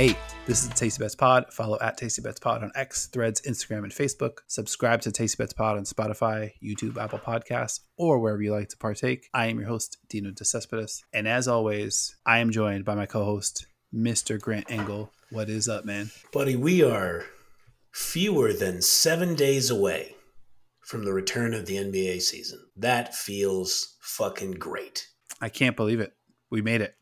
Hey, this is the Tasty Bets Pod. Follow at Tasty Bets Pod on X, Threads, Instagram, and Facebook. Subscribe to Tasty Bets Pod on Spotify, YouTube, Apple Podcasts, or wherever you like to partake. I am your host, Dino DeCespedes. And as always, I am joined by my co-host, Mr. Grant Engel. What is up, man? Buddy, we are fewer than seven days away from the return of the NBA season. That feels fucking great. I can't believe it. We made it.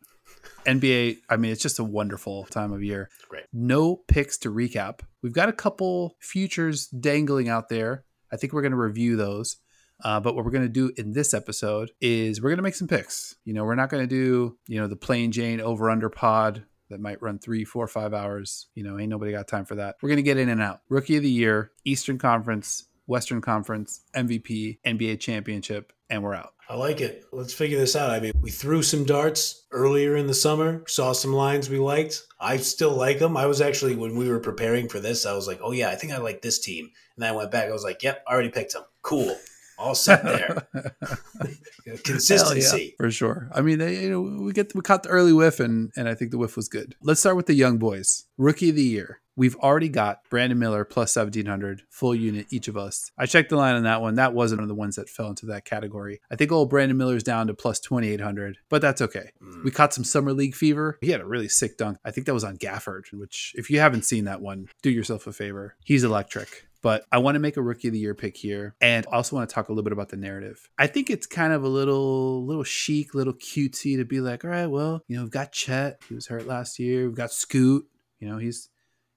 NBA, I mean, it's just a wonderful time of year. Great. No picks to recap. We've got a couple futures dangling out there. I think we're going to review those. Uh, but what we're going to do in this episode is we're going to make some picks. You know, we're not going to do, you know, the plain Jane over under pod that might run three, four, five hours. You know, ain't nobody got time for that. We're going to get in and out. Rookie of the year, Eastern Conference, Western Conference, MVP, NBA championship, and we're out. I like it. Let's figure this out. I mean, we threw some darts earlier in the summer, saw some lines we liked. I still like them. I was actually, when we were preparing for this, I was like, oh, yeah, I think I like this team. And then I went back, I was like, yep, I already picked them. Cool. All set there. Consistency. Yeah, for sure. I mean, they, you know, we get we caught the early whiff, and and I think the whiff was good. Let's start with the young boys. Rookie of the year. We've already got Brandon Miller plus 1700 full unit each of us. I checked the line on that one. That wasn't one of the ones that fell into that category. I think old Brandon Miller's down to plus 2800, but that's okay. Mm. We caught some summer league fever. He had a really sick dunk. I think that was on Gafford, which if you haven't seen that one, do yourself a favor. He's electric but I want to make a rookie of the year pick here and also want to talk a little bit about the narrative. I think it's kind of a little little chic, little cutesy to be like, all right, well, you know, we've got Chet, he was hurt last year. We've got Scoot, you know, he's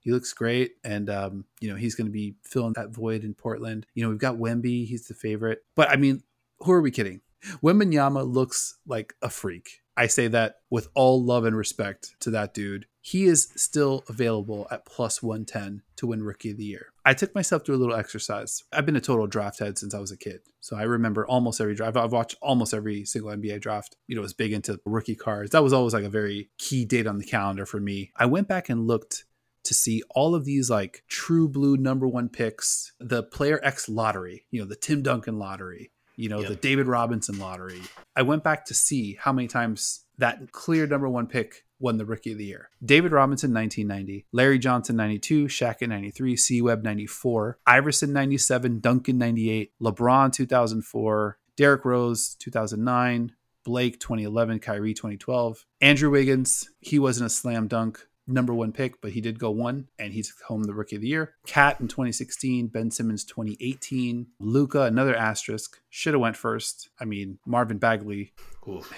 he looks great, and um, you know he's going to be filling that void in Portland. You know we've got Wemby; he's the favorite. But I mean, who are we kidding? Wembanyama looks like a freak. I say that with all love and respect to that dude. He is still available at plus 110 to win Rookie of the Year. I took myself through a little exercise. I've been a total draft head since I was a kid. So I remember almost every draft. I've watched almost every single NBA draft. You know, was big into rookie cards. That was always like a very key date on the calendar for me. I went back and looked to see all of these like true blue number one picks, the player X lottery, you know, the Tim Duncan lottery, you know, yep. the David Robinson lottery. I went back to see how many times that clear number one pick won the rookie of the year. David Robinson 1990, Larry Johnson 92, Shaq 93, C Webb 94, Iverson 97, Duncan 98, LeBron 2004, Derrick Rose 2009, Blake 2011, Kyrie 2012, Andrew Wiggins, he wasn't a slam dunk number one pick, but he did go one, and he's home the rookie of the year. KAT in 2016, Ben Simmons 2018, Luka another asterisk. Should have went first. I mean Marvin Bagley, Oof.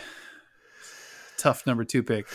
Tough number two pick.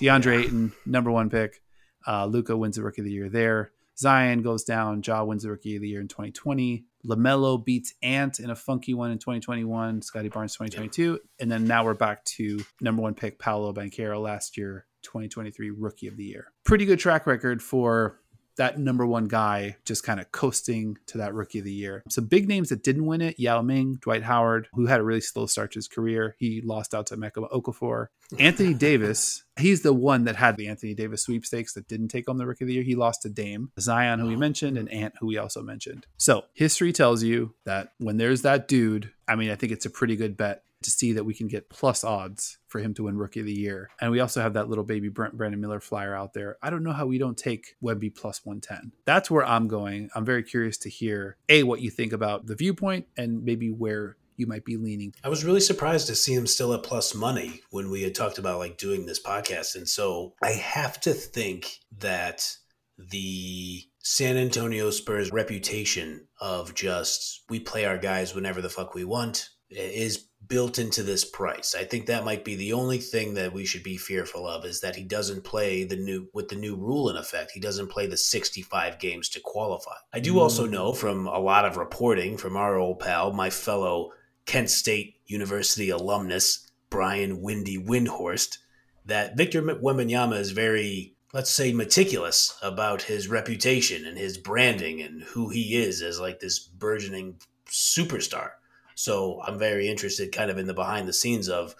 DeAndre yeah. Ayton number one pick. Uh, Luka wins the rookie of the year there. Zion goes down. Ja wins the rookie of the year in 2020. LaMelo beats Ant in a funky one in 2021. Scottie Barnes 2022. And then now we're back to number one pick Paolo Banchero last year 2023 Rookie of the Year. Pretty good track record for that number one guy just kind of coasting to that rookie of the year. Some big names that didn't win it Yao Ming, Dwight Howard, who had a really slow start to his career. He lost out to Emeka Okafor. Anthony Davis, he's the one that had the Anthony Davis sweepstakes that didn't take home the rookie of the year. He lost to Dame, Zion, who we oh. mentioned, and Ant, who we also mentioned. So history tells you that when there's that dude, I mean, I think it's a pretty good bet to see that we can get plus odds for him to win Rookie of the Year. And we also have that little baby Brent Brandon Miller flyer out there. I don't know how we don't take Wemby plus 110. That's where I'm going. I'm very curious to hear A, what you think about the viewpoint and maybe where you might be leaning. I was really surprised to see him still at plus money when we had talked about like doing this podcast. And so I have to think that the San Antonio Spurs reputation of just we play our guys whenever the fuck we want is built into this price. I think that might be the only thing that we should be fearful of is that he doesn't play the new with the new rule in effect. He doesn't play the 65 games to qualify. I do also mm. know from a lot of reporting from our old pal, my fellow Kent State University alumnus Brian Windy Windhorst, that Victor Wembanyama is very let's say meticulous about his reputation and his branding and who he is as like this burgeoning superstar. So I'm very interested kind of in the behind the scenes of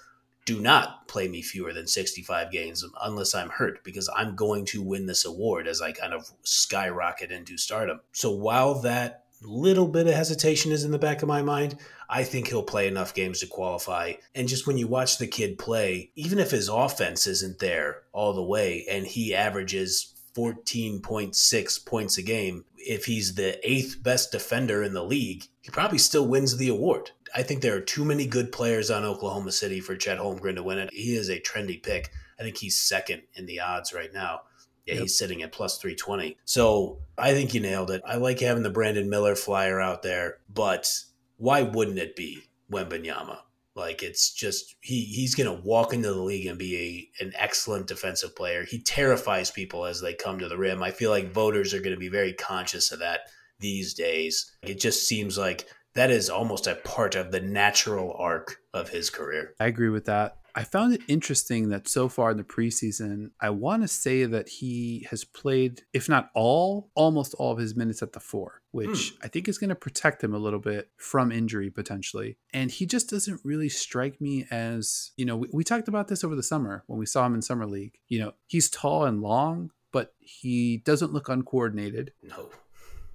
do not play me fewer than 65 games unless I'm hurt because I'm going to win this award as I kind of skyrocket into stardom. So while that little bit of hesitation is in the back of my mind, I think he'll play enough games to qualify. And just when you watch the kid play, even if his offense isn't there all the way and he averages 14.6 points a game. If he's the eighth best defender in the league, he probably still wins the award. I think there are too many good players on Oklahoma City for Chet Holmgren to win it. He is a trendy pick. I think he's second in the odds right now. Yeah, yep. he's sitting at plus 320. So I think you nailed it. I like having the Brandon Miller flyer out there, but why wouldn't it be Wembanyama? Like it's just he he's gonna walk into the league and be a an excellent defensive player. He terrifies people as they come to the rim. I feel like voters are gonna be very conscious of that these days. It just seems like that is almost a part of the natural arc of his career. I agree with that. I found it interesting that so far in the preseason, I want to say that he has played, if not all, almost all of his minutes at the four, which hmm. I think is going to protect him a little bit from injury potentially. And he just doesn't really strike me as, you know, we, we talked about this over the summer when we saw him in Summer League. You know, he's tall and long, but he doesn't look uncoordinated. No.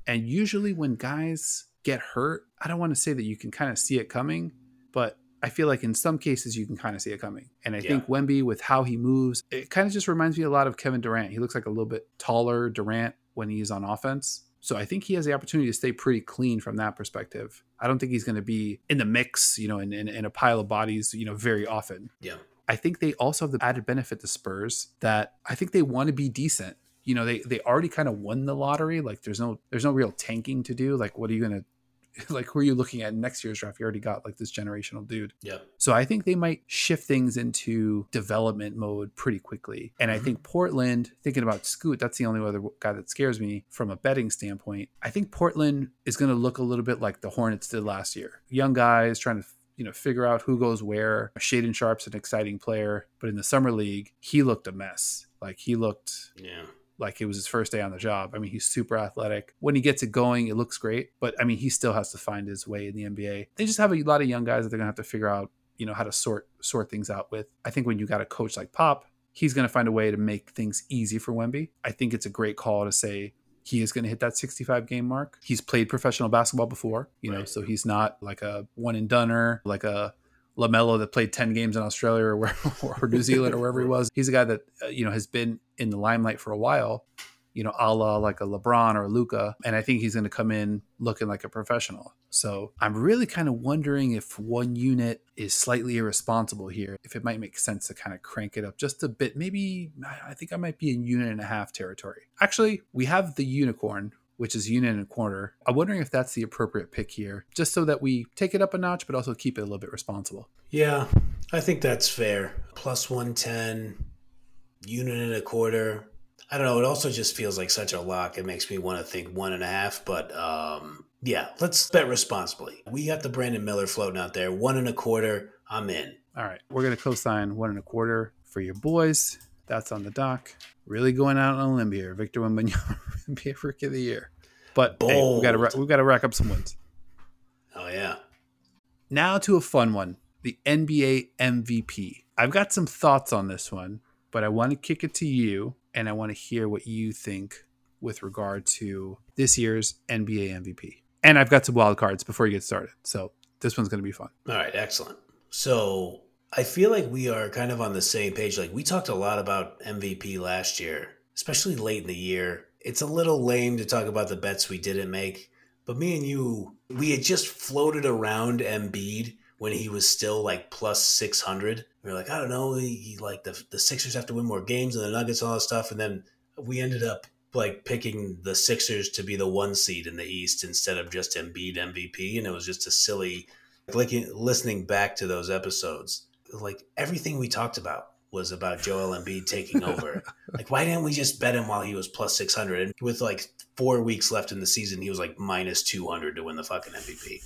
And usually when guys get hurt, I don't want to say that you can kind of see it coming, but I feel like in some cases you can kind of see it coming. And I yeah. think Wemby, with how he moves, it kind of just reminds me a lot of Kevin Durant. He looks like a little bit taller Durant when he's on offense. So I think he has the opportunity to stay pretty clean from that perspective. I don't think he's going to be in the mix, you know, in, in, in a pile of bodies, you know, very often. Yeah. I think they also have the added benefit to Spurs that I think they want to be decent. You know, they they already kind of won the lottery. Like there's no there's no real tanking to do. Like what are you going to like who are you looking at next year's draft? You already got like this generational dude. Yeah. So I think they might shift things into development mode pretty quickly. And mm-hmm. I think Portland, thinking about Scoot, that's the only other guy that scares me from a betting standpoint. I think Portland is going to look a little bit like the Hornets did last year. Young guys trying to you know figure out who goes where. Shaedon Sharpe's an exciting player, but in the summer league, he looked a mess. Like he looked yeah like it was his first day on the job. I mean, he's super athletic. When he gets it going, it looks great. But I mean, he still has to find his way in the NBA. They just have a lot of young guys that they're gonna have to figure out, you know, how to sort sort things out with. I think when you got a coach like Pop, he's gonna find a way to make things easy for Wemby. I think it's a great call to say he is going to hit that 65 game mark. He's played professional basketball before, you know, right. so he's not like a one and doneer, like a LaMelo that played 10 games in Australia or, where, or New Zealand or wherever he was. He's a guy that, uh, you know, has been in the limelight for a while, you know, a la like a LeBron or a Luka. And I think he's going to come in looking like a professional. So I'm really kind of wondering if one unit is slightly irresponsible here, if it might make sense to kind of crank it up just a bit. Maybe I think I might be in unit and a half territory. Actually, we have the unicorn, which is unit and a quarter. I'm wondering if that's the appropriate pick here, just so that we take it up a notch, but also keep it a little bit responsible. Yeah, I think that's fair. Plus 110, unit and a quarter. I don't know. It also just feels like such a lock. It makes me want to think one and a half, but um, yeah, let's bet responsibly. We got the Brandon Miller floating out there. One and a quarter. I'm in. All right. We're going to co sign one and a quarter for your boys. That's on the doc. Really going out on a limb here. Victor Wembanyama be a rookie of the year. But hey, we got to we got to rack up some wins. Oh yeah. Now to a fun one, the NBA MVP. I've got some thoughts on this one, but I want to kick it to you, and I want to hear what you think with regard to this year's NBA MVP. And I've got some wild cards before you get started, so this one's going to be fun. All right, excellent. So I feel like we are kind of on the same page. Like we talked a lot about MVP last year, especially late in the year. It's a little lame to talk about the bets we didn't make, but me and you, we had just floated around Embiid when he was still like plus 600. We were like, I don't know, he, he like the, the Sixers have to win more games and the Nuggets and all that stuff. And then we ended up like picking the Sixers to be the one seed in the East instead of just Embiid MVP. And it was just a silly, like listening back to those episodes like everything we talked about was about Joel Embiid taking over. like, why didn't we just bet him while he was plus 600? And with like four weeks left in the season, he was like minus 200 to win the fucking MVP.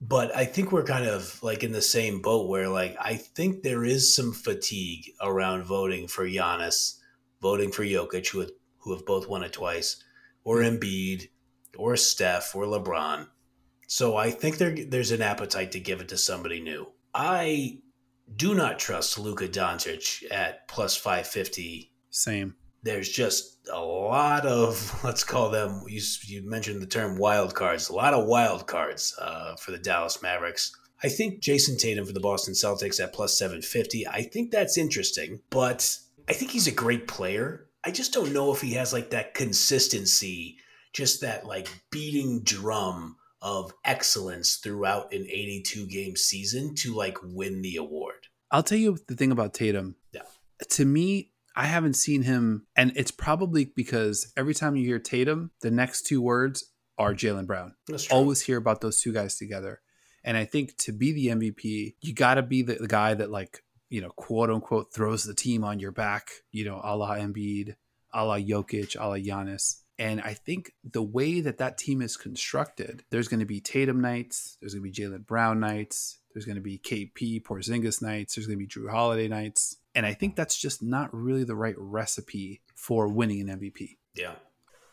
But I think we're kind of like in the same boat where like I think there is some fatigue around voting for Giannis, voting for Jokic, who have, who have both won it twice, or Embiid, or Steph, or LeBron. So I think there there's an appetite to give it to somebody new. I do not trust Luka Doncic at plus 550. Same. There's just a lot of, let's call them, you, you mentioned the term wild cards, a lot of wild cards uh, for the Dallas Mavericks. I think Jayson Tatum for the Boston Celtics at plus 750. I think that's interesting, but I think he's a great player. I just don't know if he has like that consistency, just that like beating drum of excellence throughout an 82 game season to like win the award. I'll tell you the thing about Tatum. Yeah. To me, I haven't seen him, and it's probably because every time you hear Tatum, the next two words are Jaylen Brown. That's true. Always hear about those two guys together. And I think to be the MVP, you got to be the, the guy that, like, you know, quote unquote, throws the team on your back, you know, a la Embiid, a la Jokic, a la Giannis. And I think the way that that team is constructed, there's going to be Tatum nights, there's going to be Jaylen Brown nights, there's going to be KP Porzingis nights, there's going to be Jrue Holiday nights, and I think that's just not really the right recipe for winning an MVP. Yeah.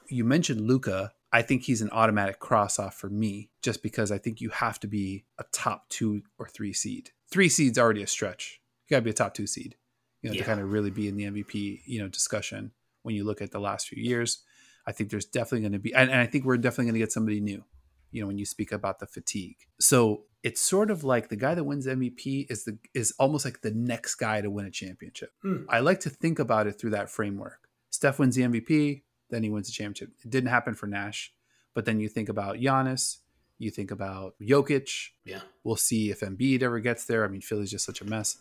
You mentioned Luka. I think he's an automatic cross off for me, just because I think you have to be a top two or three seed. Three seeds already a stretch. You got to be a top two seed, you know, Yeah. to kind of really be in the MVP, you know, discussion. When you look at the last few years, I think there's definitely going to be, and, and I think we're definitely going to get somebody new. You know, when you speak about the fatigue, so it's sort of like the guy that wins MVP is the is almost like the next guy to win a championship. Hmm. I like to think about it through that framework. Steph wins the MVP, then he wins the championship. It didn't happen for Nash, but then you think about Giannis, you think about Jokic. Yeah. We'll see if Embiid ever gets there. I mean, Philly's just such a mess.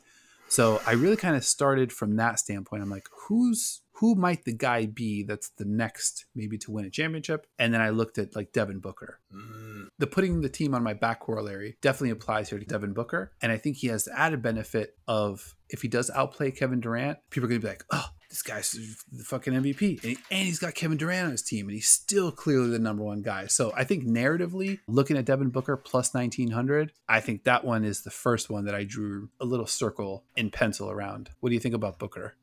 So I really kind of started from that standpoint. I'm like, who's who might the guy be that's the next maybe to win a championship? And then I looked at like Devin Booker. Mm, The putting the team on my back corollary definitely applies here to Devin Booker. And I think he has the added benefit of if he does outplay Kevin Durant, people are going to be like, oh, this guy's the fucking MVP. And, he, he's got Kevin Durant on his team, and he's still clearly the number one guy. So I think narratively, looking at Devin Booker plus 1900, I think that one is the first one that I drew a little circle in pencil around. What do you think about Booker?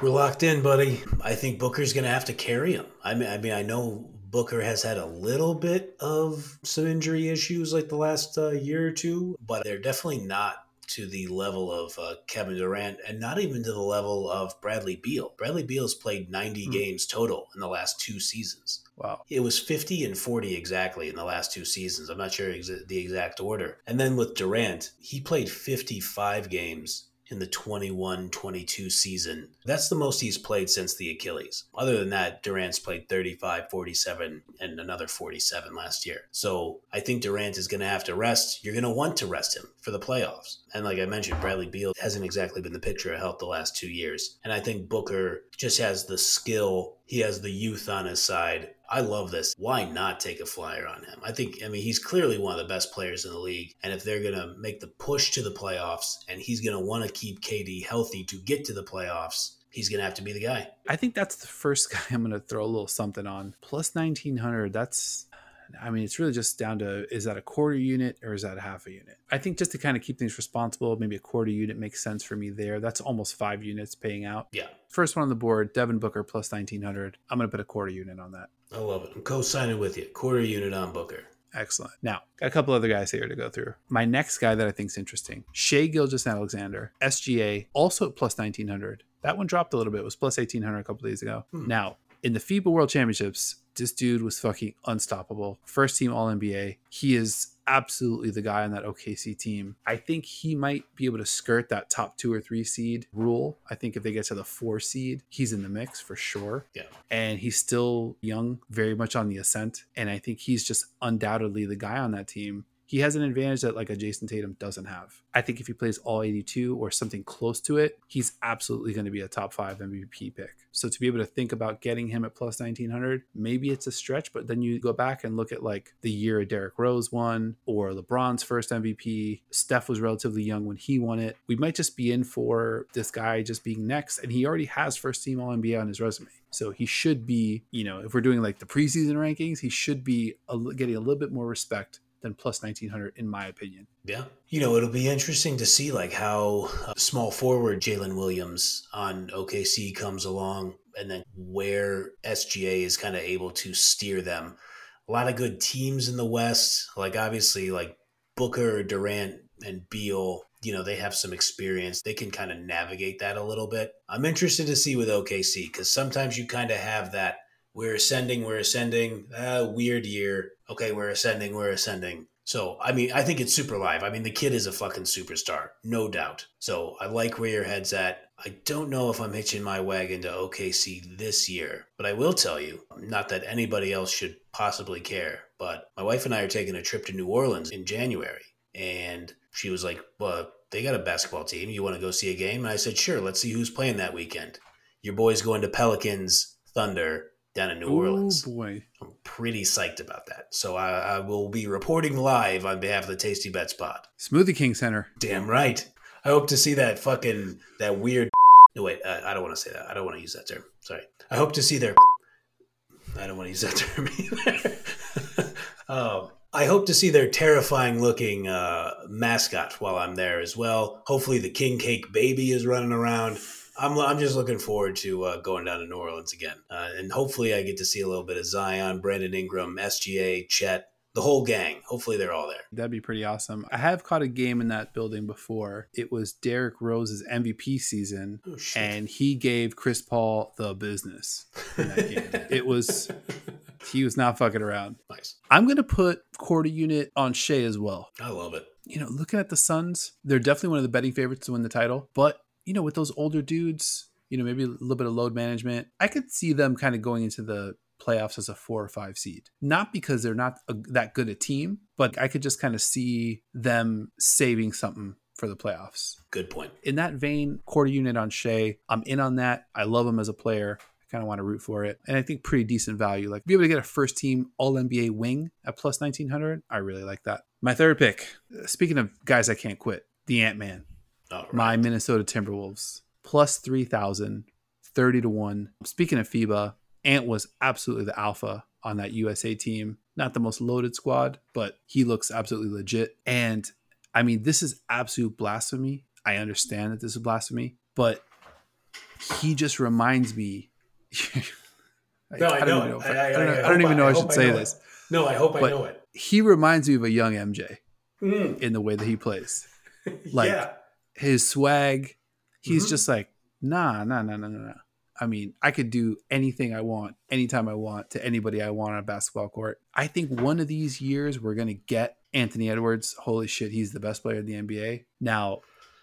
We're locked in, buddy. I think Booker's going to have to carry him. I mean, I mean, I know Booker has had a little bit of some injury issues like the last uh, year or two, but they're definitely not to the level of uh, Kevin Durant and not even to the level of Bradley Beal. Bradley Beal's played 90 Hmm. games total in the last two seasons. Wow. It was 50 and 40 exactly in the last two seasons. I'm not sure exa- the exact order. And then with Durant, he played 55 games in the 21 22 season. That's the most he's played since the Achilles. Other than that, Durant's played 35, 47, and another 47 last year. So I think Durant is going to have to rest. You're going to want to rest him for the playoffs. And like I mentioned, Bradley Beal hasn't exactly been the picture of health the last two years. And I think Booker just has the skill, he has the youth on his side. I love this. Why not take a flyer on him? I think, I mean, he's clearly one of the best players in the league. And if they're going to make the push to the playoffs and he's going to want to keep KD healthy to get to the playoffs, he's going to have to be the guy. I think that's the first guy I'm going to throw a little something on. Plus 1900, that's, I mean, it's really just down to is that a quarter unit or is that a half a unit? I think just to kind of keep things responsible, maybe a quarter unit makes sense for me there. That's almost five units paying out. Yeah, First one on the board, Devin Booker plus 1900. I'm going to put a quarter unit on that. I love it. I'm co signing with you. Quarter unit on Booker. Excellent. Now, got a couple other guys here to go through. My next guy that I think is interesting, Shai Gilgeous-Alexander, SGA, also at plus 1900. That one dropped a little bit. It was plus 1800 a couple days ago. Hmm. Now, in the FIBA World Championships, this dude was fucking unstoppable. First team All NBA. He is absolutely the guy on that OKC team. I think he might be able to skirt that top two or three seed rule. I think if they get to the four seed, he's in the mix for sure Yeah. and he's still young, very much on the ascent. And I think he's just undoubtedly the guy on that team. He has an advantage that like a Jayson Tatum doesn't have. I think if he plays all 82 or something close to it, he's absolutely going to be a top five MVP pick. So to be able to think about getting him at plus 1900, maybe it's a stretch, but then you go back and look at like the year Derrick Rose won or LeBron's first MVP. Steph was relatively young when he won it. We might just be in for this guy just being next, and he already has first team All NBA on his resume. So he should be, you know, if we're doing like the preseason rankings, he should be getting a little bit more respect than plus 1900, in my opinion. Yeah. You know, it'll be interesting to see like how uh, small forward Jalen Williams on OKC comes along and then where SGA is kind of able to steer them. A lot of good teams in the West, like obviously like Booker, Durant, and Beal, you know, they have some experience. They can kind of navigate that a little bit. I'm interested to see with OKC because sometimes you kind of have that we're ascending, we're ascending, uh, weird year. Okay, we're ascending, we're ascending. So, I mean, I think it's super live. I mean, the kid is a fucking superstar, no doubt. So, I like where your head's at. I don't know if I'm hitching my wagon to OKC this year, but I will tell you, not that anybody else should possibly care, but my wife and I are taking a trip to New Orleans in January. And she was like, Well, they got a basketball team. You want to go see a game? And I said, Sure, let's see who's playing that weekend. Your boy's going to Pelicans Thunder down in New Orleans. Oh boy. I'm pretty psyched about that. So I, I, will be reporting live on behalf of the Tasty Bets Pod. Smoothie King Center. Damn right. I hope to see that fucking that weird. No wait, I, I don't want to say that. I don't want to use that term. Sorry. I hope to see their. I don't want to use that term either. um, I hope to see their terrifying looking uh, mascot while I'm there as well. Hopefully, the king cake baby is running around. I'm, I'm just looking forward to uh, going down to New Orleans again. Uh, and hopefully, I get to see a little bit of Zion, Brandon Ingram, SGA, Chet, the whole gang. Hopefully, they're all there. That'd be pretty awesome. I have caught a game in that building before. It was Derrick Rose's MVP season, Oh, and he gave Chris Paul the business in that game. it was, he was not fucking around. nice. I'm going to put quarter unit on Shai as well. I love it. you know, looking at the Suns, they're definitely one of the betting favorites to win the title. But, you know, with those older dudes, you know, maybe a little bit of load management, I could see them kind of going into the playoffs as a four or five seed. Not because they're not a, that good a team, but I could just kind of see them saving something for the playoffs. Good point. In that vein, quarter unit on Shai, I'm in on that. I love him as a player. I kind of want to root for it. And I think pretty decent value. Like be able to get a first team all NBA wing at plus 1900. I really like that. My third pick, speaking of guys I can't quit, the Ant Man, right. my Minnesota Timberwolves, plus 3000, 30 to 1. Speaking of FIBA, Ant was absolutely the alpha on that USA team. Not the most loaded squad, but he looks absolutely legit. And I mean, this is absolute blasphemy. I understand that this is blasphemy, but he just reminds me. No, I don't know know I- I, don't, know- I I don't even know I should say know it. this. No, I hope But- I know it. He reminds me of a young MJ Mm. in the way that he plays. Like, yeah. His swag. He's Mhm. just like, nah, nah, nah, nah, nah, nah. I mean, I could do anything I want, anytime I want, to anybody I want on a basketball court. I think one of these years we're gonna get Anthony Edwards. Holy shit, he's the best player in the NBA. Now,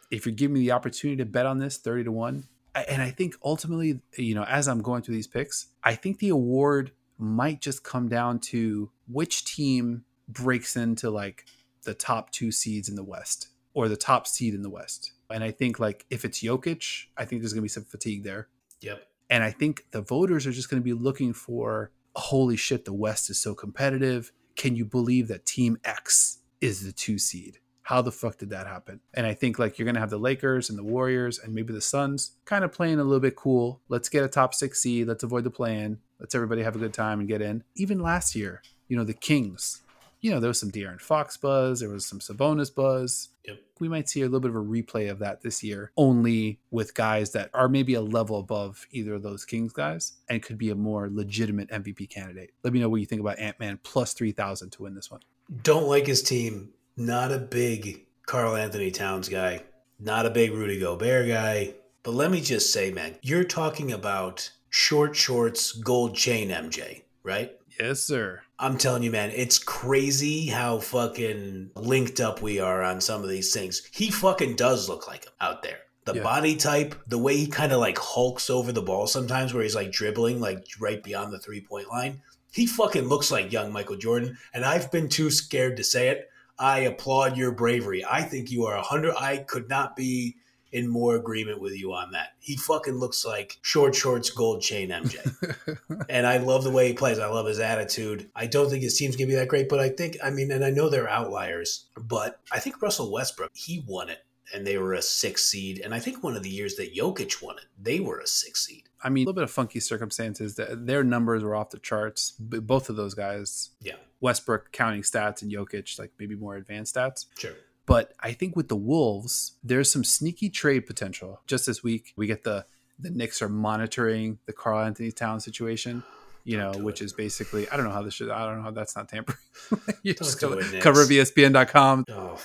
if you're giving me the opportunity to bet on this 30 to 1, and I think ultimately, you know, as I'm going through these picks, I think the award might just come down to which team breaks into like the top two seeds in the West or the top seed in the West. And I think like if it's Jokic, I think there's gonna be some fatigue there. Yep. And I think the voters are just gonna be looking for holy shit, the West is so competitive. Can you believe that Team X is the two seed? How the fuck did that happen? And I think like you're gonna have the Lakers and the Warriors and maybe the Suns kind of playing a little bit cool. Let's get a top six seed. Let's avoid the play-in. Let's everybody have a good time and get in. Even last year, you know, the Kings. You know, there was some De'Aaron Fox buzz. There was some Sabonis buzz. Yep. We might see a little bit of a replay of that this year, only with guys that are maybe a level above either of those Kings guys and could be a more legitimate MVP candidate. Let me know what you think about Ant Man plus 3,000 to win this one. Don't like his team. Not a big Karl-Anthony Towns guy. Not a big Rudy Gobert guy. But let me just say, man, you're talking about short shorts, gold chain MJ, right? Yes, sir. I'm telling you, man, it's crazy how fucking linked up we are on some of these things. He fucking does look like him out there. The Yeah. body type, the way he kind of like hulks over the ball sometimes, where he's like dribbling like right beyond the three point line. He fucking looks like young Michael Jordan, and I've been too scared to say it. I applaud your bravery. I think you are a hundred. I could not be in more agreement with you on that. He fucking looks like short shorts, gold chain MJ. and I love the way he plays. I love his attitude. I don't think his team's gonna be that great, but I think I mean, and I know they're outliers, but I think Russell Westbrook he won it, and they were a six seed. And I think one of the years that Jokic won it, they were a six seed. I mean, a little bit of funky circumstances. That their numbers were off the charts. Both of those guys, Yeah, Westbrook counting stats and Jokic like maybe more advanced stats. sure. But I think with the Wolves, there's some sneaky trade potential. Just this week, we get the the Knicks are monitoring the Karl-Anthony Town situation. You know, Don't which it. is basically I don't know how this should I don't know how that's not tampering. you Don't just go it, cover ESPN.com. Oh,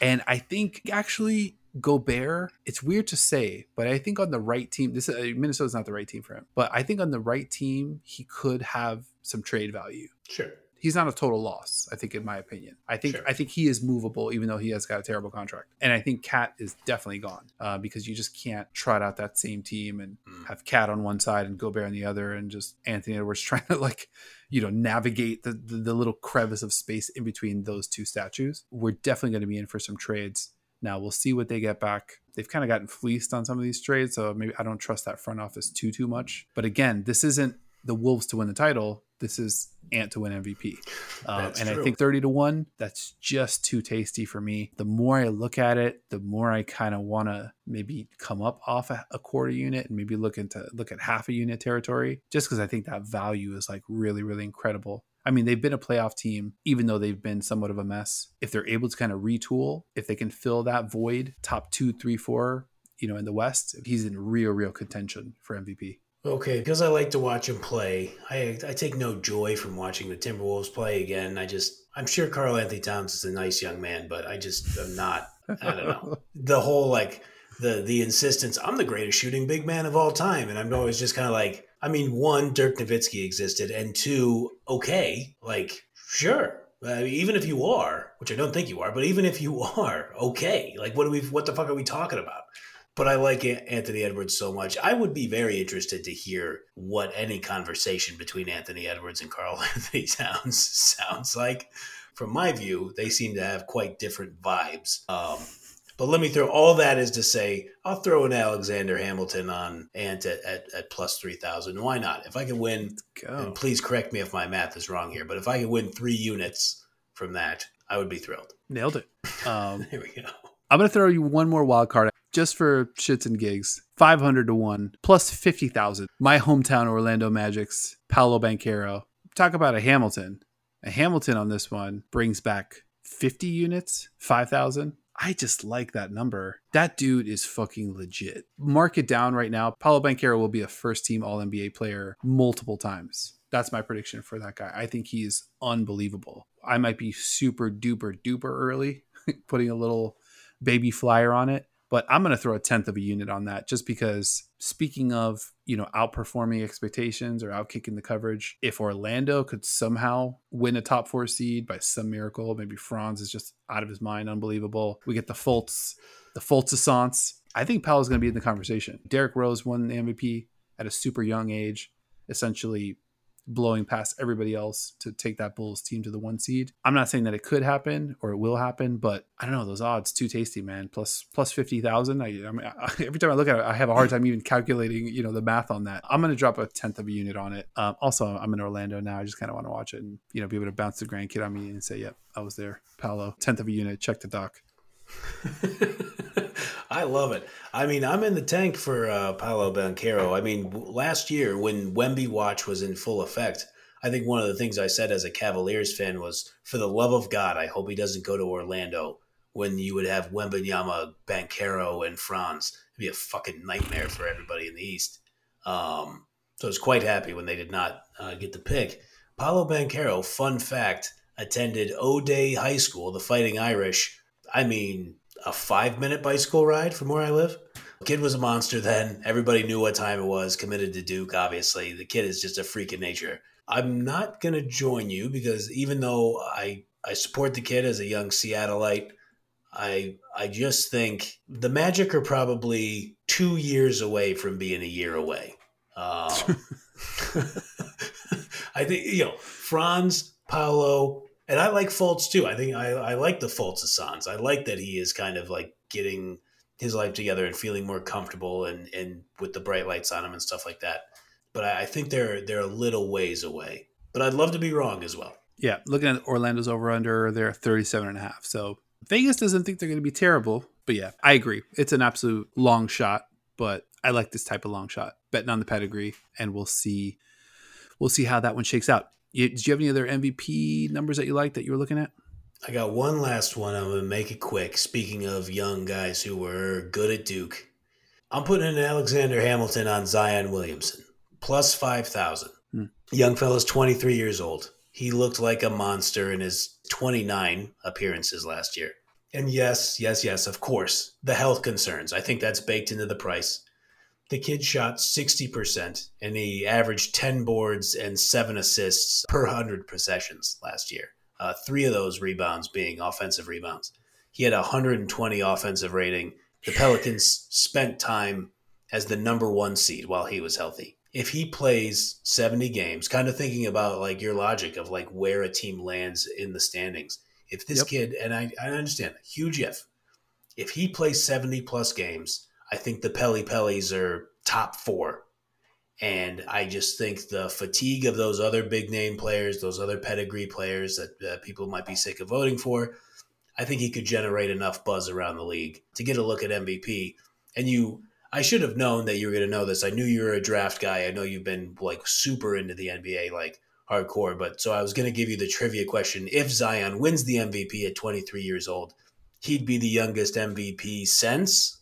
And I think actually Gobert, it's weird to say, but I think on the right team, this uh, Minnesota's not the right team for him. But I think on the right team, he could have some trade value. sure. He's not a total loss. I think, in my opinion, I think Sure. I think he is movable, even though he has got a terrible contract. And I think KAT is definitely gone uh, because you just can't trot out that same team and Mm. have KAT on one side and Gobert on the other, and just Anthony Edwards trying to like you know navigate the, the the little crevice of space in between those two statues. We're definitely going to be in for some trades. Now we'll see what they get back. They've kind of gotten fleeced on some of these trades, so maybe I don't trust that front office too too much. But again, this isn't the Wolves to win the title. This is Ant to win MVP. Um, and I think 30 to 1, that's just too tasty for me. The more I look at it, the more I kind of want to maybe come up off a, a quarter unit and maybe look into look at half a unit territory just because I think that value is like really, really incredible. I mean, they've been a playoff team, even though they've been somewhat of a mess. If they're able to kind of retool, if they can fill that void, top two, three, four, you know, in the West, he's in real, real contention for MVP. Okay, because I like to watch him play. I I take no joy from watching the Timberwolves play again. I just I'm sure Karl-Anthony Towns is a nice young man, but I just am not. I don't know the whole like the the insistence. I'm the greatest shooting big man of all time, and I'm always just kind of like. I mean, one, Dirk Nowitzki existed, and two, okay, like sure. Uh, even if you are, which I don't think you are, but even if you are, okay, like what do we? What the fuck are we talking about? But I like Anthony Edwards so much. I would be very interested to hear what any conversation between Anthony Edwards and Karl Anthony Towns sounds like. From my view, they seem to have quite different vibes. Um, but let me throw all that is to say, I'll throw an Alexander Hamilton on Ant at, at, at plus 3,000. Why not? If I can win, and please correct me if my math is wrong here, but if I can win three units from that, I would be thrilled. Nailed it. Um, There we go. I'm going to throw you one more wild card just for shits and gigs. 500 to 1 plus 50,000. My hometown Orlando Magic's Paolo Banchero. Talk about a Hamilton. A Hamilton on this one brings back 50 units, 5,000. I just like that number. That dude is fucking legit. Mark it down right now. Paolo Banchero will be a first team All NBA player multiple times. That's my prediction for that guy. I think he's unbelievable. I might be super duper duper early, putting a little baby flyer on it, but I'm going to throw a tenth of a unit on that just because speaking of, you know, outperforming expectations or outkicking the coverage, if Orlando could somehow win a top four seed by some miracle, maybe Franz is just out of his mind, unbelievable. We get the Fultz, the Fultz I think Paolo's going to be in the conversation. Derrick Rose won the MVP at a super young age, essentially blowing past everybody else to take that Bulls team to the one seed. I'm not saying that it could happen or it will happen, but I don't know those odds too tasty, man. Plus plus fifty thousand. I, I mean, I, every time I look at it, I have a hard time even calculating, you know, the math on that. I'm going to drop a tenth of a unit on it. Um, also, I'm in Orlando now. I just kind of want to watch it and you know be able to bounce the grandkid on me and say, "Yep, I was there." Paolo, tenth of a unit. Check the doc. I love it. I mean, I'm in the tank for uh, Paolo Banchero. I mean, last year when Wemby Watch was in full effect, I think one of the things I said as a Cavaliers fan was, for the love of God, I hope he doesn't go to Orlando when you would have Wembanyama, Banchero, and Franz. It'd be a fucking nightmare for everybody in the East. Um, so I was quite happy when they did not uh, get the pick. Paolo Banchero, fun fact, attended O'Dea High School, the Fighting Irish. I mean, a five minute bicycle ride from where I live. Kid was a monster then. Everybody knew what time it was. Committed to Duke, obviously. The kid is just a freak of nature. I'm not gonna join you because even though I I support the kid as a young Seattleite, I I just think the Magic are probably two years away from being a year away. Um, I think you know Franz, Paolo, and I like Fultz too. I think I, I like the Fultz Assange. I like that he is kind of like getting his life together and feeling more comfortable and, and with the bright lights on him and stuff like that. But I, I think they're they're a little ways away. But I'd love to be wrong as well. Yeah, looking at Orlando's over under, they're 37 and a half. So Vegas doesn't think they're going to be terrible. But yeah, I agree. It's an absolute long shot, but I like this type of long shot. Betting on the pedigree, and we'll see. We'll see how that one shakes out. You, did you have any other MVP numbers that you like that you were looking at? I got one last one. I'm gonna make it quick. Speaking of young guys who were good at Duke, I'm putting in Alexander Hamilton on Zion Williamson plus five thousand. Hmm. Young fella's 23 years old. He looked like a monster in his 29 appearances last year. And yes, yes, yes, of course, the health concerns. I think that's baked into the price. The kid shot 60% and he averaged 10 boards and seven assists per 100 possessions last year. Uh, three of those rebounds being offensive rebounds. He had a 120 offensive rating. The Pelicans spent time as the number one seed while he was healthy. If he plays 70 games, kind of thinking about like your logic of like where a team lands in the standings. If this yep. kid, and I, I understand, huge if, if he plays 70 plus games, I think the Pelly Pellies are top four. And I just think the fatigue of those other big name players, those other pedigree players that uh, people might be sick of voting for, I think he could generate enough buzz around the league to get a look at MVP. And you, I should have known that you were going to know this. I knew you were a draft guy. I know you've been like super into the NBA, like hardcore. But so I was going to give you the trivia question. If Zion wins the MVP at 23 years old, he'd be the youngest MVP since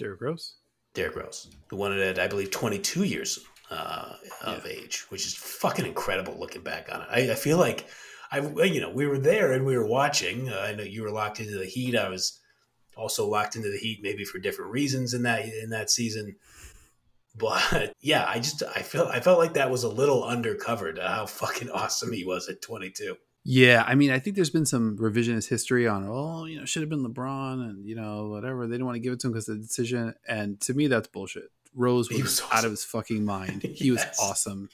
Derrick Rose. Derrick Rose, who it at I believe 22 years uh, of yeah. age, which is fucking incredible looking back on it. I, I, feel like I, you know, we were there and we were watching. Uh, I know you were locked into the Heat. I was also locked into the Heat, maybe for different reasons in that in that season. But yeah, I just I felt I felt like that was a little undercovered. Uh, how fucking awesome he was at 22. Yeah, I mean, I think there's been some revisionist history on, oh, you know, should have been LeBron and, you know, whatever. They didn't want to give it to him because of the decision. And to me, that's bullshit. Rose was, was awesome. out of his fucking mind. He yes. was awesome.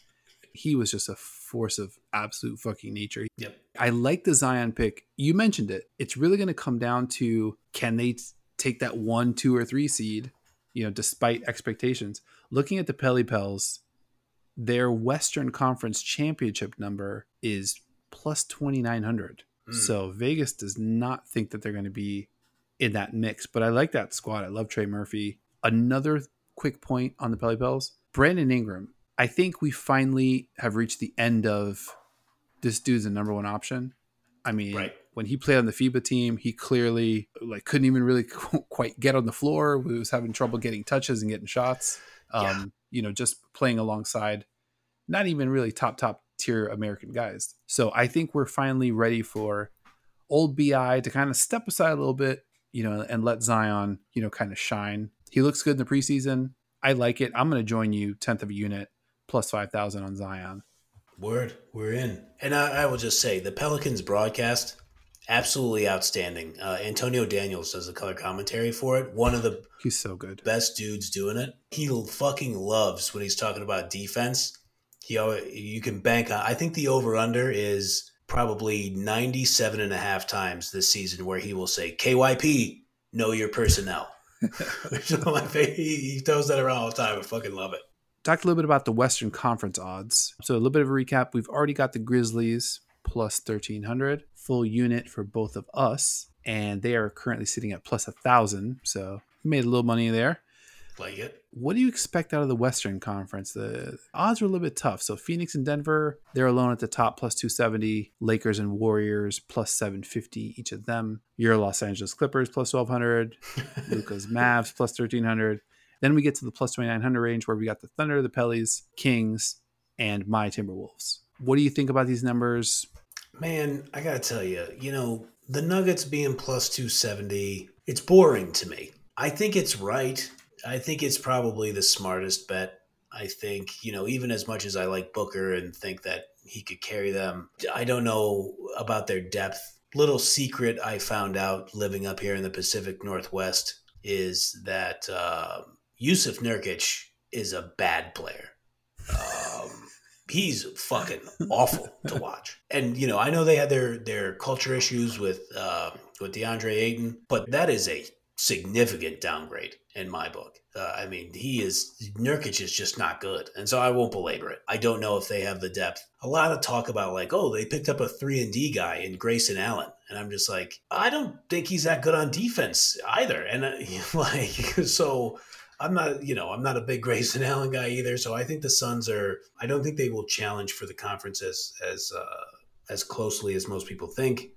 He was just a force of absolute fucking nature. Yep. I like the Zion pick. You mentioned it. It's really going to come down to can they t- take that one, two, or three seed, you know, despite expectations. Looking at the Pelly Pels, their Western Conference championship number is plus 2900 mm. so vegas does not think that they're going to be in that mix but i like that squad. I love trey murphy. Another quick point on the pelly pels brandon ingram. I think we finally have reached the end of this dude's the number one option. I mean right. when he played on the fiba team he clearly like couldn't even really quite get on the floor. He was having trouble getting touches and getting shots. Um, yeah. you know just playing alongside not even really top top tier American guys. So I think we're finally ready for old BI to kind of step aside a little bit, you know, and let Zion, you know, kind of shine. He looks good in the preseason. I like it. I'm going to join you 10th of a unit plus 5,000 on Zion. Word, we're in. And I, I, will just say the Pelicans broadcast, absolutely outstanding. Uh, Antonio Daniels does the color commentary for it. One of the he's so good best dudes doing it. He fucking loves when he's talking about defense he you can bank on. I think the over under is probably 97 and a half times this season where he will say KYP, know your personnel. Which is my favorite. he throws that around all the time. I fucking love it. Talked a little bit about the Western Conference odds. So a little bit of a recap. We've already got the Grizzlies plus 1300 full unit for both of us and they are currently sitting at plus a thousand so made a little money there like it. What do you expect out of the Western Conference? The odds are a little bit tough. So Phoenix and Denver, they're alone at the top, plus 270. Lakers and Warriors, plus 750 each of them. Your Los Angeles Clippers, plus 1200. Luka's Mavs, plus 1300. Then we get to the plus 2900 range where we got the Thunder, the Pellies, Kings, and my Timberwolves. What do you think about these numbers? Man, I got to tell you, you know, the Nuggets being plus 270, it's boring to me. I think it's right I think it's probably the smartest bet. I think, you know, even as much as I like Booker and think that he could carry them, I don't know about their depth. Little secret I found out living up here in the Pacific Northwest is that uh, Jusuf Nurkic is a bad player. Um, he's fucking awful to watch. And you know, I know they had their their culture issues with uh, with DeAndre Ayton, but that is a significant downgrade in my book. Uh, I mean, he is Nurkic is just not good, and so I won't belabor it. I don't know if they have the depth. A lot of talk about like, oh, they picked up a three and D guy in Grayson Allen, and I'm just like, I don't think he's that good on defense either. And uh, like, so I'm not, you know, I'm not a big Grayson Allen guy either. So I think the Suns are. I don't think they will challenge for the conference as as uh, as closely as most people think.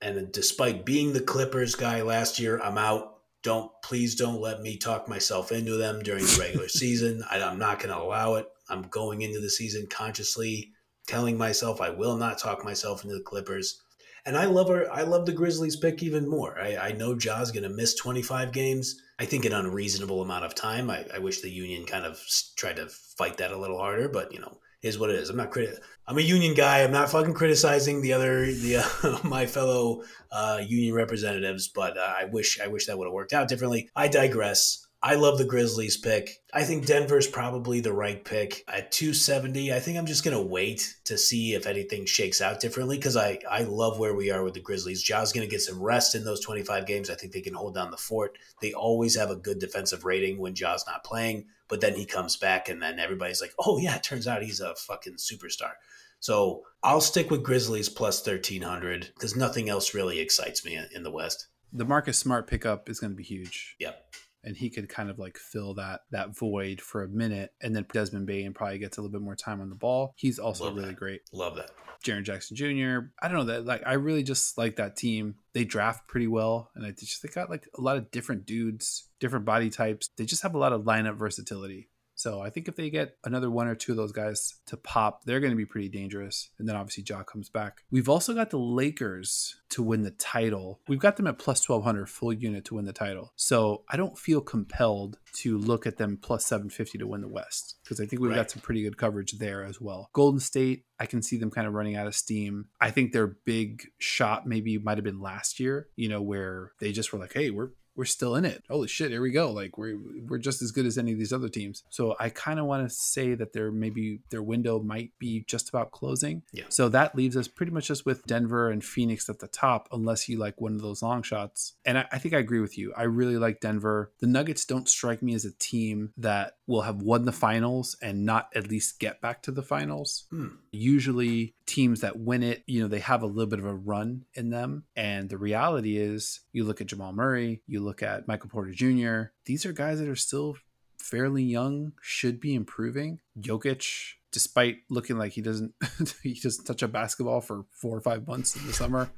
And despite being the Clippers guy last year, I'm out don't please don't let me talk myself into them during the regular season. I, I'm not going to allow it. I'm going into the season consciously telling myself I will not talk myself into the Clippers. And I love our I love the Grizzlies pick even more. I, I know Ja's going to miss 25 games. I think an unreasonable amount of time. I, I wish the Union kind of tried to fight that a little harder, but you know, is what it is. I'm not criti- I'm a union guy. I'm not fucking criticizing the other the uh, my fellow uh, union representatives, but uh, I wish I wish that would have worked out differently. I digress. I love the Grizzlies pick. I think Denver's probably the right pick at 270. I think I'm just going to wait to see if anything shakes out differently because I, I love where we are with the Grizzlies. Ja's going to get some rest in those 25 games. I think they can hold down the fort. They always have a good defensive rating when Ja's not playing, but then he comes back and then everybody's like, oh, yeah, it turns out he's a fucking superstar. So I'll stick with Grizzlies plus 1300 because nothing else really excites me in the West. The Marcus Smart pickup is going to be huge. Yep and he could kind of like fill that that void for a minute and then Desmond Bane probably gets a little bit more time on the ball. He's also Love really that. great. Love that. Jaren Jackson Jr. I don't know that like I really just like that team. They draft pretty well and I just they got like a lot of different dudes, different body types. They just have a lot of lineup versatility. So I think if they get another one or two of those guys to pop, they're going to be pretty dangerous. And then obviously Ja comes back. We've also got the Lakers to win the title. We've got them at plus 1200 full unit to win the title. So I don't feel compelled to look at them plus 750 to win the West because I think we've Right. got some pretty good coverage there as well. Golden State, I can see them kind of running out of steam. I think their big shot maybe might have been last year, you know, where they just were like, hey, we're we're still in it. Holy shit, here we go. Like we're we're just as good as any of these other teams. So I kind of want to say that their maybe their window might be just about closing. Yeah. So that leaves us pretty much just with Denver and Phoenix at the top, unless you like one of those long shots. And I, I think I agree with you. I really like Denver. The Nuggets don't strike me as a team that will have won the finals and not at least get back to the finals Hmm. Usually teams that win it, you know, they have a little bit of a run in them. And the reality is, you look at Jamal Murray, you look at Michael Porter Jr., these are guys that are still fairly young, should be improving. Jokic, despite looking like he doesn't he doesn't touch a basketball for four or five months in the summer,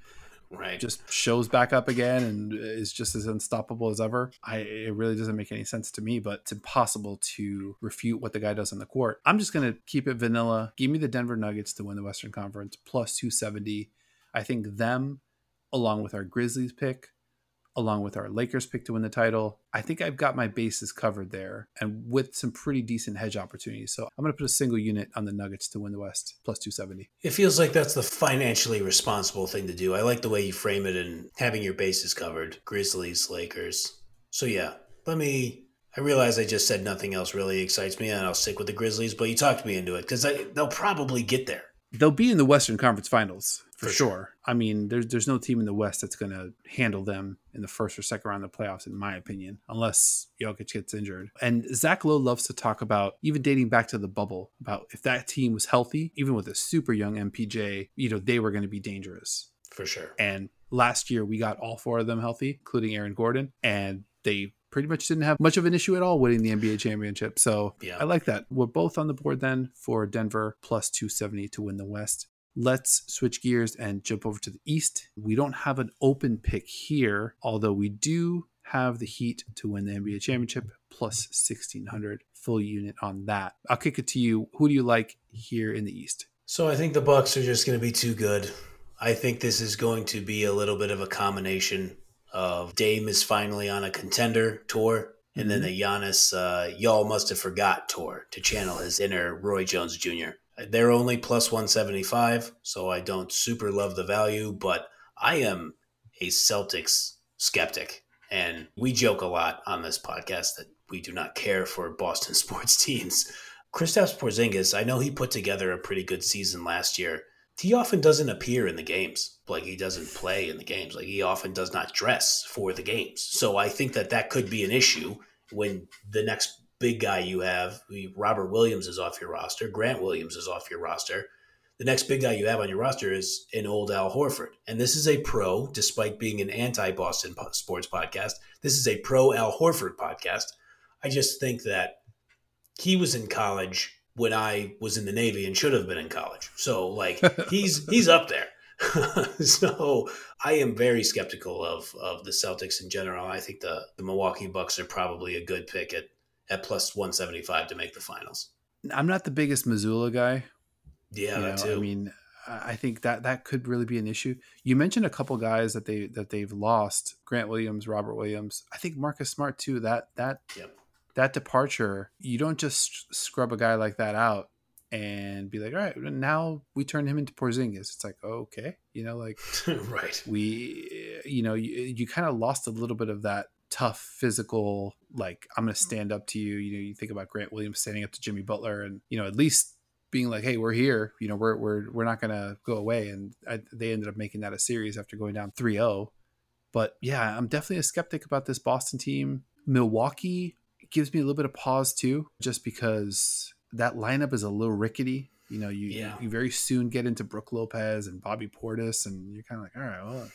Right. just shows back up again and is just as unstoppable as ever. I it really doesn't make any sense to me, but it's impossible to refute what the guy does on the court. I'm just gonna keep it vanilla. Give me the Denver Nuggets to win the Western Conference plus 270. I think them, along with our Grizzlies pick, along with our Lakers pick to win the title, I think I've got my bases covered there and with some pretty decent hedge opportunities. So I'm gonna put a single unit on the Nuggets to win the West plus 270. It feels like that's the financially responsible thing to do. I like the way you frame it and having your bases covered. Grizzlies, Lakers. So yeah, let me. I realize I just said nothing else really excites me, and I'll stick with the Grizzlies. But you talked me into it because they'll probably get there. they'll be in the Western Conference Finals for, For sure. sure. I mean, there's there's no team in the West that's going to handle them in the first or second round of the playoffs, in my opinion, unless Jokic gets injured. And Zach Lowe loves to talk about, even dating back to the bubble, about if that team was healthy, even with a super young MPJ, you know, they were going to be dangerous. For sure. And last year, we got all four of them healthy, including Aaron Gordon, and they pretty much didn't have much of an issue at all winning the NBA championship. So Yeah. I like that. We're both on the board then for Denver plus 270 to win the West. Let's switch gears and jump over to the East. We don't have an open pick here, although we do have the Heat to win the NBA championship plus 1600 full unit on that. I'll kick it to you. Who do you like here in the East? So I think the Bucks are just going to be too good. I think this is going to be a little bit of a combination of Dame is finally on a contender tour, and then the Giannis uh, y'all must have forgot tour to channel his inner Roy Jones Jr. They're only plus 175, so I don't super love the value, but I am a Celtics skeptic. And we joke a lot on this podcast that we do not care for Boston sports teams. Kristaps Porzingis, I know he put together a pretty good season last year. He often doesn't appear in the games. Like he doesn't play in the games. Like he often does not dress for the games. So I think that that could be an issue when the next big guy you have, Robert Williams is off your roster, Grant Williams is off your roster. The next big guy you have on your roster is an old Al Horford. And this is a pro, despite being an anti Boston sports podcast. This is a pro Al Horford podcast. I just think that he was in college when I was in the Navy and should have been in college. So like he's he's up there. so I am very skeptical of of the Celtics in general. I think the, the Milwaukee Bucks are probably a good pick at at plus one seventy five to make the finals. I'm not the biggest Mazzulla guy. Yeah, You that know, too. I mean, I think that that could really be an issue. You mentioned a couple guys that they that they've lost: Grant Williams, Robert Williams. I think Marcus Smart too. That that Yep. that departure, you don't just scrub a guy like that out and be like, all right, now we turn him into Porzingis. It's like, okay, you know, like right. we, you know, you, you kind of lost a little bit of that tough physical, like I'm going to mm-hmm. stand up to you. You know, you think about Grant Williams standing up to Jimmy Butler, and you know, at least being like, hey, we're here. You know, we're we're we're not going to go away. And I, they ended up making that a series after going down 3-0. But yeah, I'm definitely a skeptic about this Boston team. Milwaukee gives me a little bit of pause too, just because that lineup is a little rickety. You know, you Yeah. you very soon get into Brook Lopez and Bobby Portis, and you're kind of like, all right, well,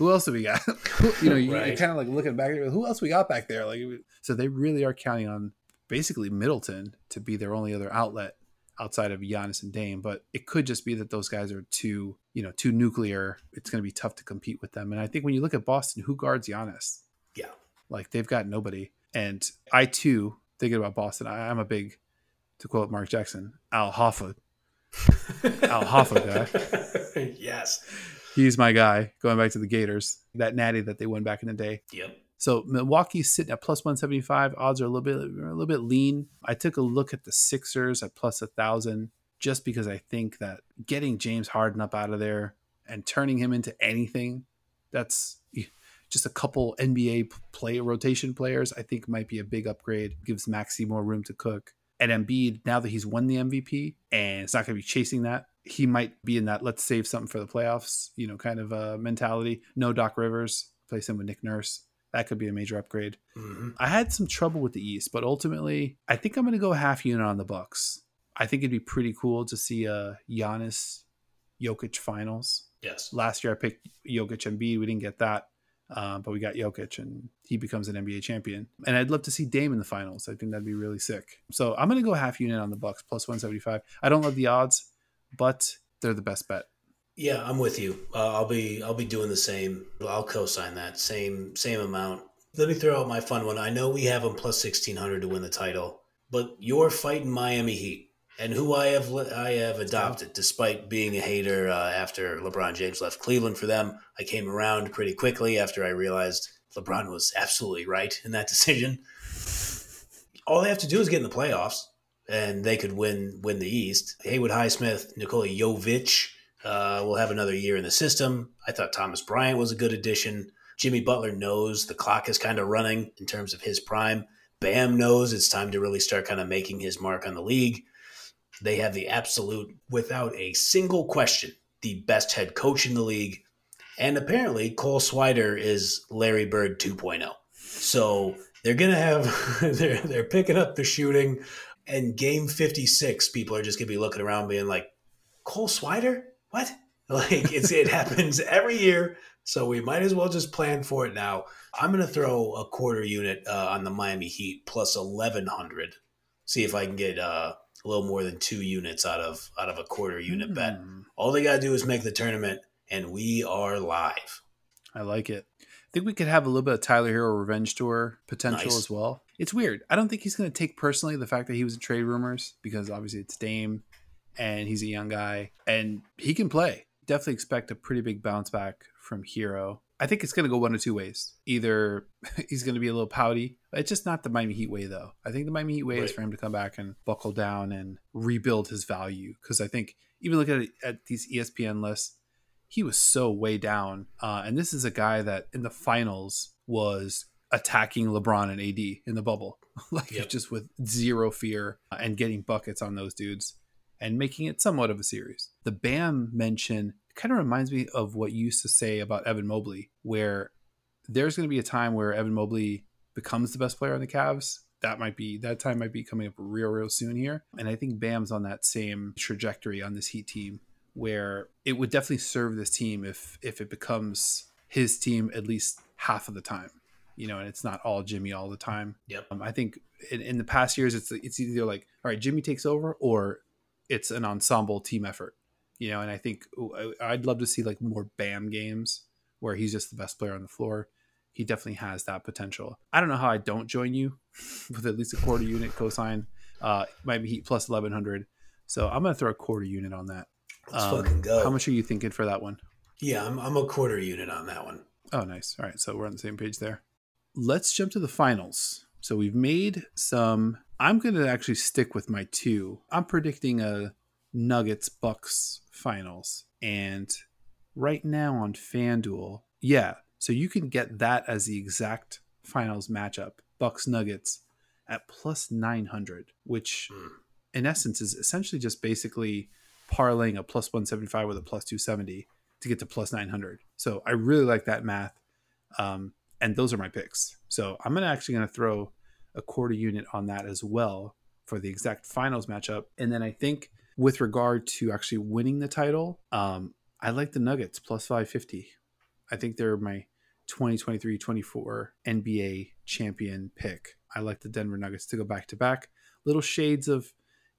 who else do we got? you know, you, Right. are kind of like looking back, who else we got back there? Like, so they really are counting on basically Middleton to be their only other outlet outside of Giannis and Dame. But it could just be that those guys are too, you know, too nuclear. It's going to be tough to compete with them. And I think when you look at Boston, who guards Giannis? Yeah. Like they've got nobody. And I too, thinking about Boston, I, I'm a big, to quote Mark Jackson, Al Hoffa. Al Hoffa guy. yes. He's my guy. Going back to the Gators, that natty that they won back in the day. Yep. So Milwaukee's sitting at plus 175. Odds are a little bit a little bit lean. I took a look at the Sixers at plus a thousand just because I think that getting James Harden up out of there and turning him into anything that's just a couple NBA play rotation players, I think might be a big upgrade. Gives Maxey more room to cook. And Embiid, now that he's won the MVP and it's not going to be chasing that, he might be in that let's save something for the playoffs, you know, kind of uh, mentality. No Doc Rivers, place him with Nick Nurse. That could be a major upgrade. hmm I had some trouble with the East, but ultimately, I think I'm going to go half unit on the Bucks. I think it'd be pretty cool to see a Giannis Jokic finals. Yes. Last year I picked Jokic and B. We didn't get that, uh, but we got Jokic and he becomes an NBA champion. And I'd love to see Dame in the finals. I think that'd be really sick. So I'm going to go half unit on the Bucks plus 175. I don't love the odds, but they're the best bet. Yeah, I'm with you. Uh, I'll be I'll be doing the same. I'll co-sign that same same amount. Let me throw out my fun one. I know we have them plus sixteen hundred to win the title, but you're fighting Miami Heat, and who I have I have adopted, despite being a hater uh, after LeBron James left Cleveland for them. I came around pretty quickly after I realized LeBron was absolutely right in that decision. All they have to do is get in the playoffs, and they could win win the East. Haywood Highsmith, Nikola Jovic uh, will have another year in the system. I thought Thomas Bryant was a good addition. Jimmy Butler knows the clock is kind of running in terms of his prime. Bam knows it's time to really start kind of making his mark on the league. They have the absolute, without a single question, the best head coach in the league. And apparently, Cole Swider is Larry Bird 2.0. So they're gonna have they're they're picking up the shooting, and game 56, people are just gonna be looking around, being like, Cole Swider, what? Like it's it happens every year, so we might as well just plan for it now. I'm gonna throw a quarter unit uh, on the Miami Heat plus 1100. See if I can get uh, a little more than two units out of out of a quarter unit bet. Hmm. All they gotta do is make the tournament, and we are live. I like it. I think we could have a little bit of Tyler Herro revenge tour potential Nice. as well. It's weird. I don't think he's going to take personally the fact that he was in trade rumors because obviously it's Dame and he's a young guy and he can play. Definitely expect a pretty big bounce back from Herro. I think it's going to go one of two ways. Either he's going to be a little pouty. It's just not the Miami Heat way, though. I think the Miami Heat way is for him to come back and buckle down and rebuild his value. Because I think even looking at, at these ESPN lists, he was so way down. Uh, and this is a guy that in the finals was attacking LeBron and AD in the bubble, like Yep. just with zero fear uh, and getting buckets on those dudes and making it somewhat of a series. The Bam mention kind of reminds me of what you used to say about Evan Mobley, where there's going to be a time where Evan Mobley becomes the best player on the Cavs. That might be that time might be coming up real real soon here, and I think Bam's on that same trajectory on this Heat team where it would definitely serve this team if if it becomes his team at least half of the time you know and it's not all jimmy all the time Yep. um, i think in, in the past years it's it's either like all right jimmy takes over or it's an ensemble team effort you know and i think I- i'd love to see like more bam games where he's just the best player on the floor he definitely has that potential i don't know how i don't join you with at least a quarter unit cosign uh might be heat plus 1100 so i'm gonna throw a quarter unit on that Let's um, fucking go. How much are you thinking for that one? Yeah, I'm, I'm a quarter unit on that one. Oh, nice. All right. So we're on the same page there. Let's jump to the finals. So we've made some. I'm going to actually stick with my two. I'm predicting a Nuggets Bucks finals. And right now on FanDuel, yeah. So you can get that as the exact finals matchup Bucks Nuggets at plus 900, which mm. in essence is essentially just basically parlaying a plus 175 with a plus 270 to get to plus 900. So I really like that math. Um, and those are my picks. So I'm gonna actually going to throw a quarter unit on that as well for the exact finals matchup. And then I think with regard to actually winning the title, um, I like the Nuggets plus 550. I think they're my 2023 24 NBA champion pick. I like the Denver Nuggets to go back to back. Little shades of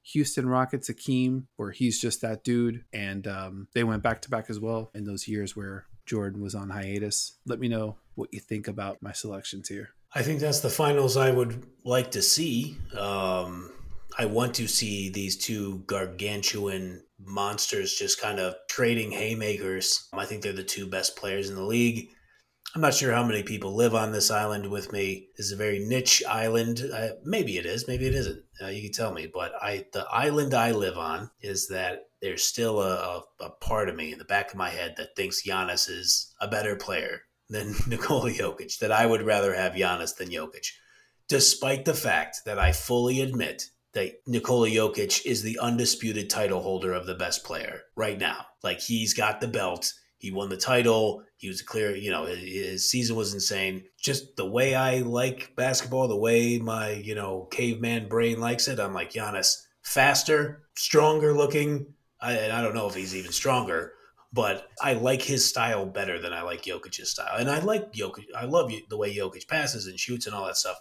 Houston Rockets Akeem, where he's just that dude. And um, they went back to back as well in those years where Jordan was on hiatus. Let me know what you think about my selections here. I think that's the finals I would like to see. Um, I want to see these two gargantuan monsters just kind of trading haymakers. I think they're the two best players in the league. I'm not sure how many people live on this island with me. It's a very niche island. Uh, maybe it is, maybe it isn't. Uh, you can tell me. But I, the island I live on is that there's still a, a, part of me in the back of my head that thinks Giannis is a better player than Nikola Jokic. That I would rather have Giannis than Jokic, despite the fact that I fully admit that Nikola Jokic is the undisputed title holder of the best player right now. Like he's got the belt. He won the title. He was clear, you know, his season was insane. Just the way I like basketball, the way my, you know, caveman brain likes it, I'm like Giannis, faster, stronger looking. I, and I don't know if he's even stronger, but I like his style better than I like Jokic's style. And I like Jokic. I love the way Jokic passes and shoots and all that stuff.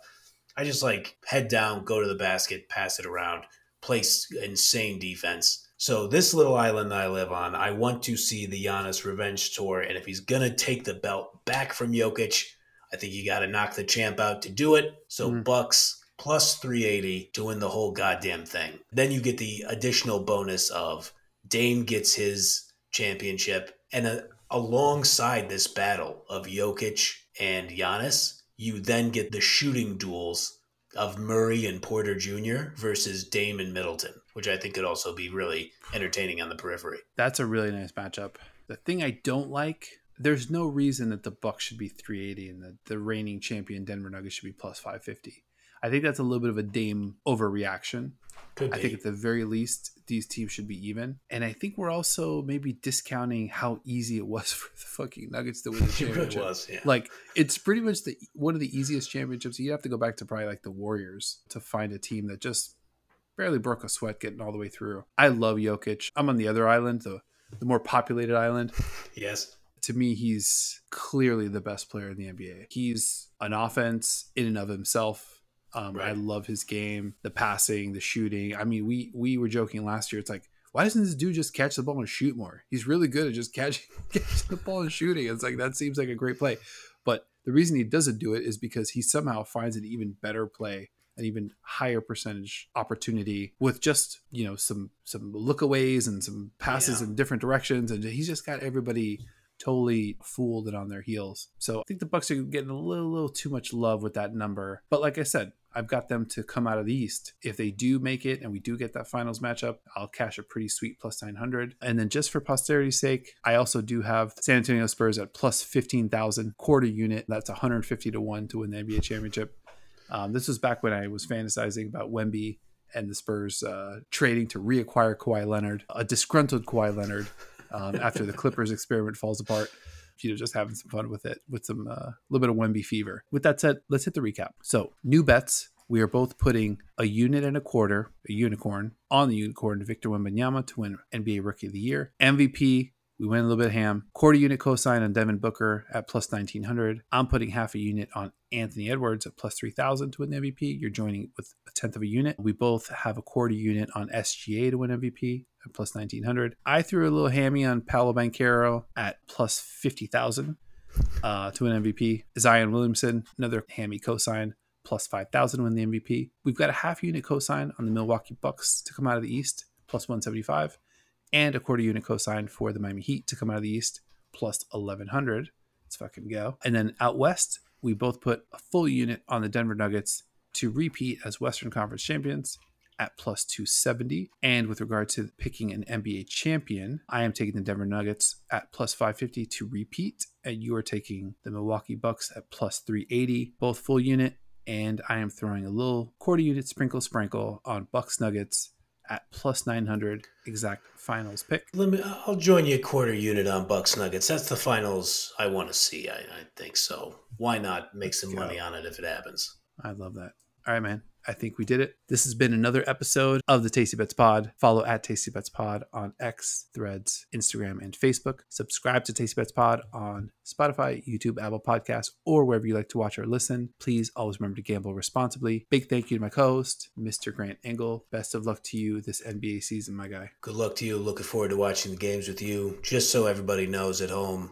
I just like head down, go to the basket, pass it around, place insane defense. So this little island that I live on, I want to see the Giannis revenge tour, and if he's gonna take the belt back from Jokic, I think you got to knock the champ out to do it. So mm. Bucks plus 380 to win the whole goddamn thing. Then you get the additional bonus of Dame gets his championship, and uh, alongside this battle of Jokic and Giannis, you then get the shooting duels of Murray and Porter Jr. versus Dame and Middleton, which I think could also be really entertaining on the periphery. That's a really nice matchup. The thing I don't like, there's no reason that the Bucks should be 380 and the, the reigning champion Denver Nuggets should be plus 550. I think that's a little bit of a Dame overreaction. I think at the very least, these teams should be even. And I think we're also maybe discounting how easy it was for the fucking Nuggets to win the championship. it was, yeah. Like it's pretty much the one of the easiest championships. You have to go back to probably like the Warriors to find a team that just barely broke a sweat getting all the way through. I love Jokic. I'm on the other island, the the more populated island. yes. To me, he's clearly the best player in the NBA. He's an offense in and of himself um, right. I love his game, the passing, the shooting. I mean, we we were joking last year. It's like, why doesn't this dude just catch the ball and shoot more? He's really good at just catching, catching the ball and shooting. It's like that seems like a great play, but the reason he doesn't do it is because he somehow finds an even better play an even higher percentage opportunity with just you know some some lookaways and some passes yeah. in different directions and he's just got everybody totally fooled and on their heels so i think the bucks are getting a little, little too much love with that number but like i said I've got them to come out of the East. If they do make it and we do get that finals matchup, I'll cash a pretty sweet plus 900. And then just for posterity's sake, I also do have San Antonio Spurs at plus 15,000 quarter unit. That's 150 to 1 to win the NBA championship. Um, this was back when I was fantasizing about Wemby and the Spurs uh, trading to reacquire Kawhi Leonard, a disgruntled Kawhi Leonard, um, after the Clippers experiment falls apart you know just having some fun with it with some a uh, little bit of Wemby fever. With that said, let's hit the recap. So new bets. We are both putting a unit and a quarter, a unicorn, on the unicorn Victor Wembanyama to win NBA Rookie of the Year. MVP, we went a little bit ham. Quarter unit cosign on Devin Booker at plus 1900. I'm putting half a unit on Anthony Edwards at plus 3000 to win MVP. You're joining with a tenth of a unit. We both have a quarter unit on SGA to win MVP at plus 1900. I threw a little hammy on Paolo Banchero at plus 50,000 uh, to win MVP. Zion Williamson, another hammy cosign, plus 5,000 to win the MVP. We've got a half unit cosign on the Milwaukee Bucks to come out of the East, plus 175. and a quarter unit cosign for the Miami Heat to come out of the East, plus 1100. Let's fucking go. And then out West, we both put a full unit on the Denver Nuggets to repeat as Western Conference champions at plus 270. And with regard to picking an NBA champion, I am taking the Denver Nuggets at plus 550 to repeat. And you are taking the Milwaukee Bucks at plus 380, both full unit. And I am throwing a little quarter unit sprinkle sprinkle on Bucks Nuggets at plus 900 exact finals pick. Let me, I'll join you a quarter unit on Bucks Nuggets. That's the finals I want to see. I, I think so. Why not make some money on it if it happens? I love that. All right, man. I think we did it. This has been another episode of the Tasty Bets Pod. Follow at Tasty Bets Pod on X, Threads, Instagram, and Facebook. Subscribe to Tasty Bets Pod on Spotify, YouTube, Apple Podcasts, or wherever you like to watch or listen. Please always remember to gamble responsibly. Big thank you to my co-host, Mr. Grant Engel. Best of luck to you this NBA season, my guy. Good luck to you. Looking forward to watching the games with you. Just so everybody knows at home,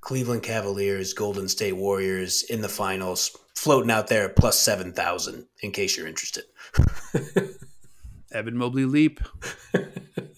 Cleveland Cavaliers, Golden State Warriors in the finals, floating out there at plus 7,000 in case you're interested. Evan Mobley Leap.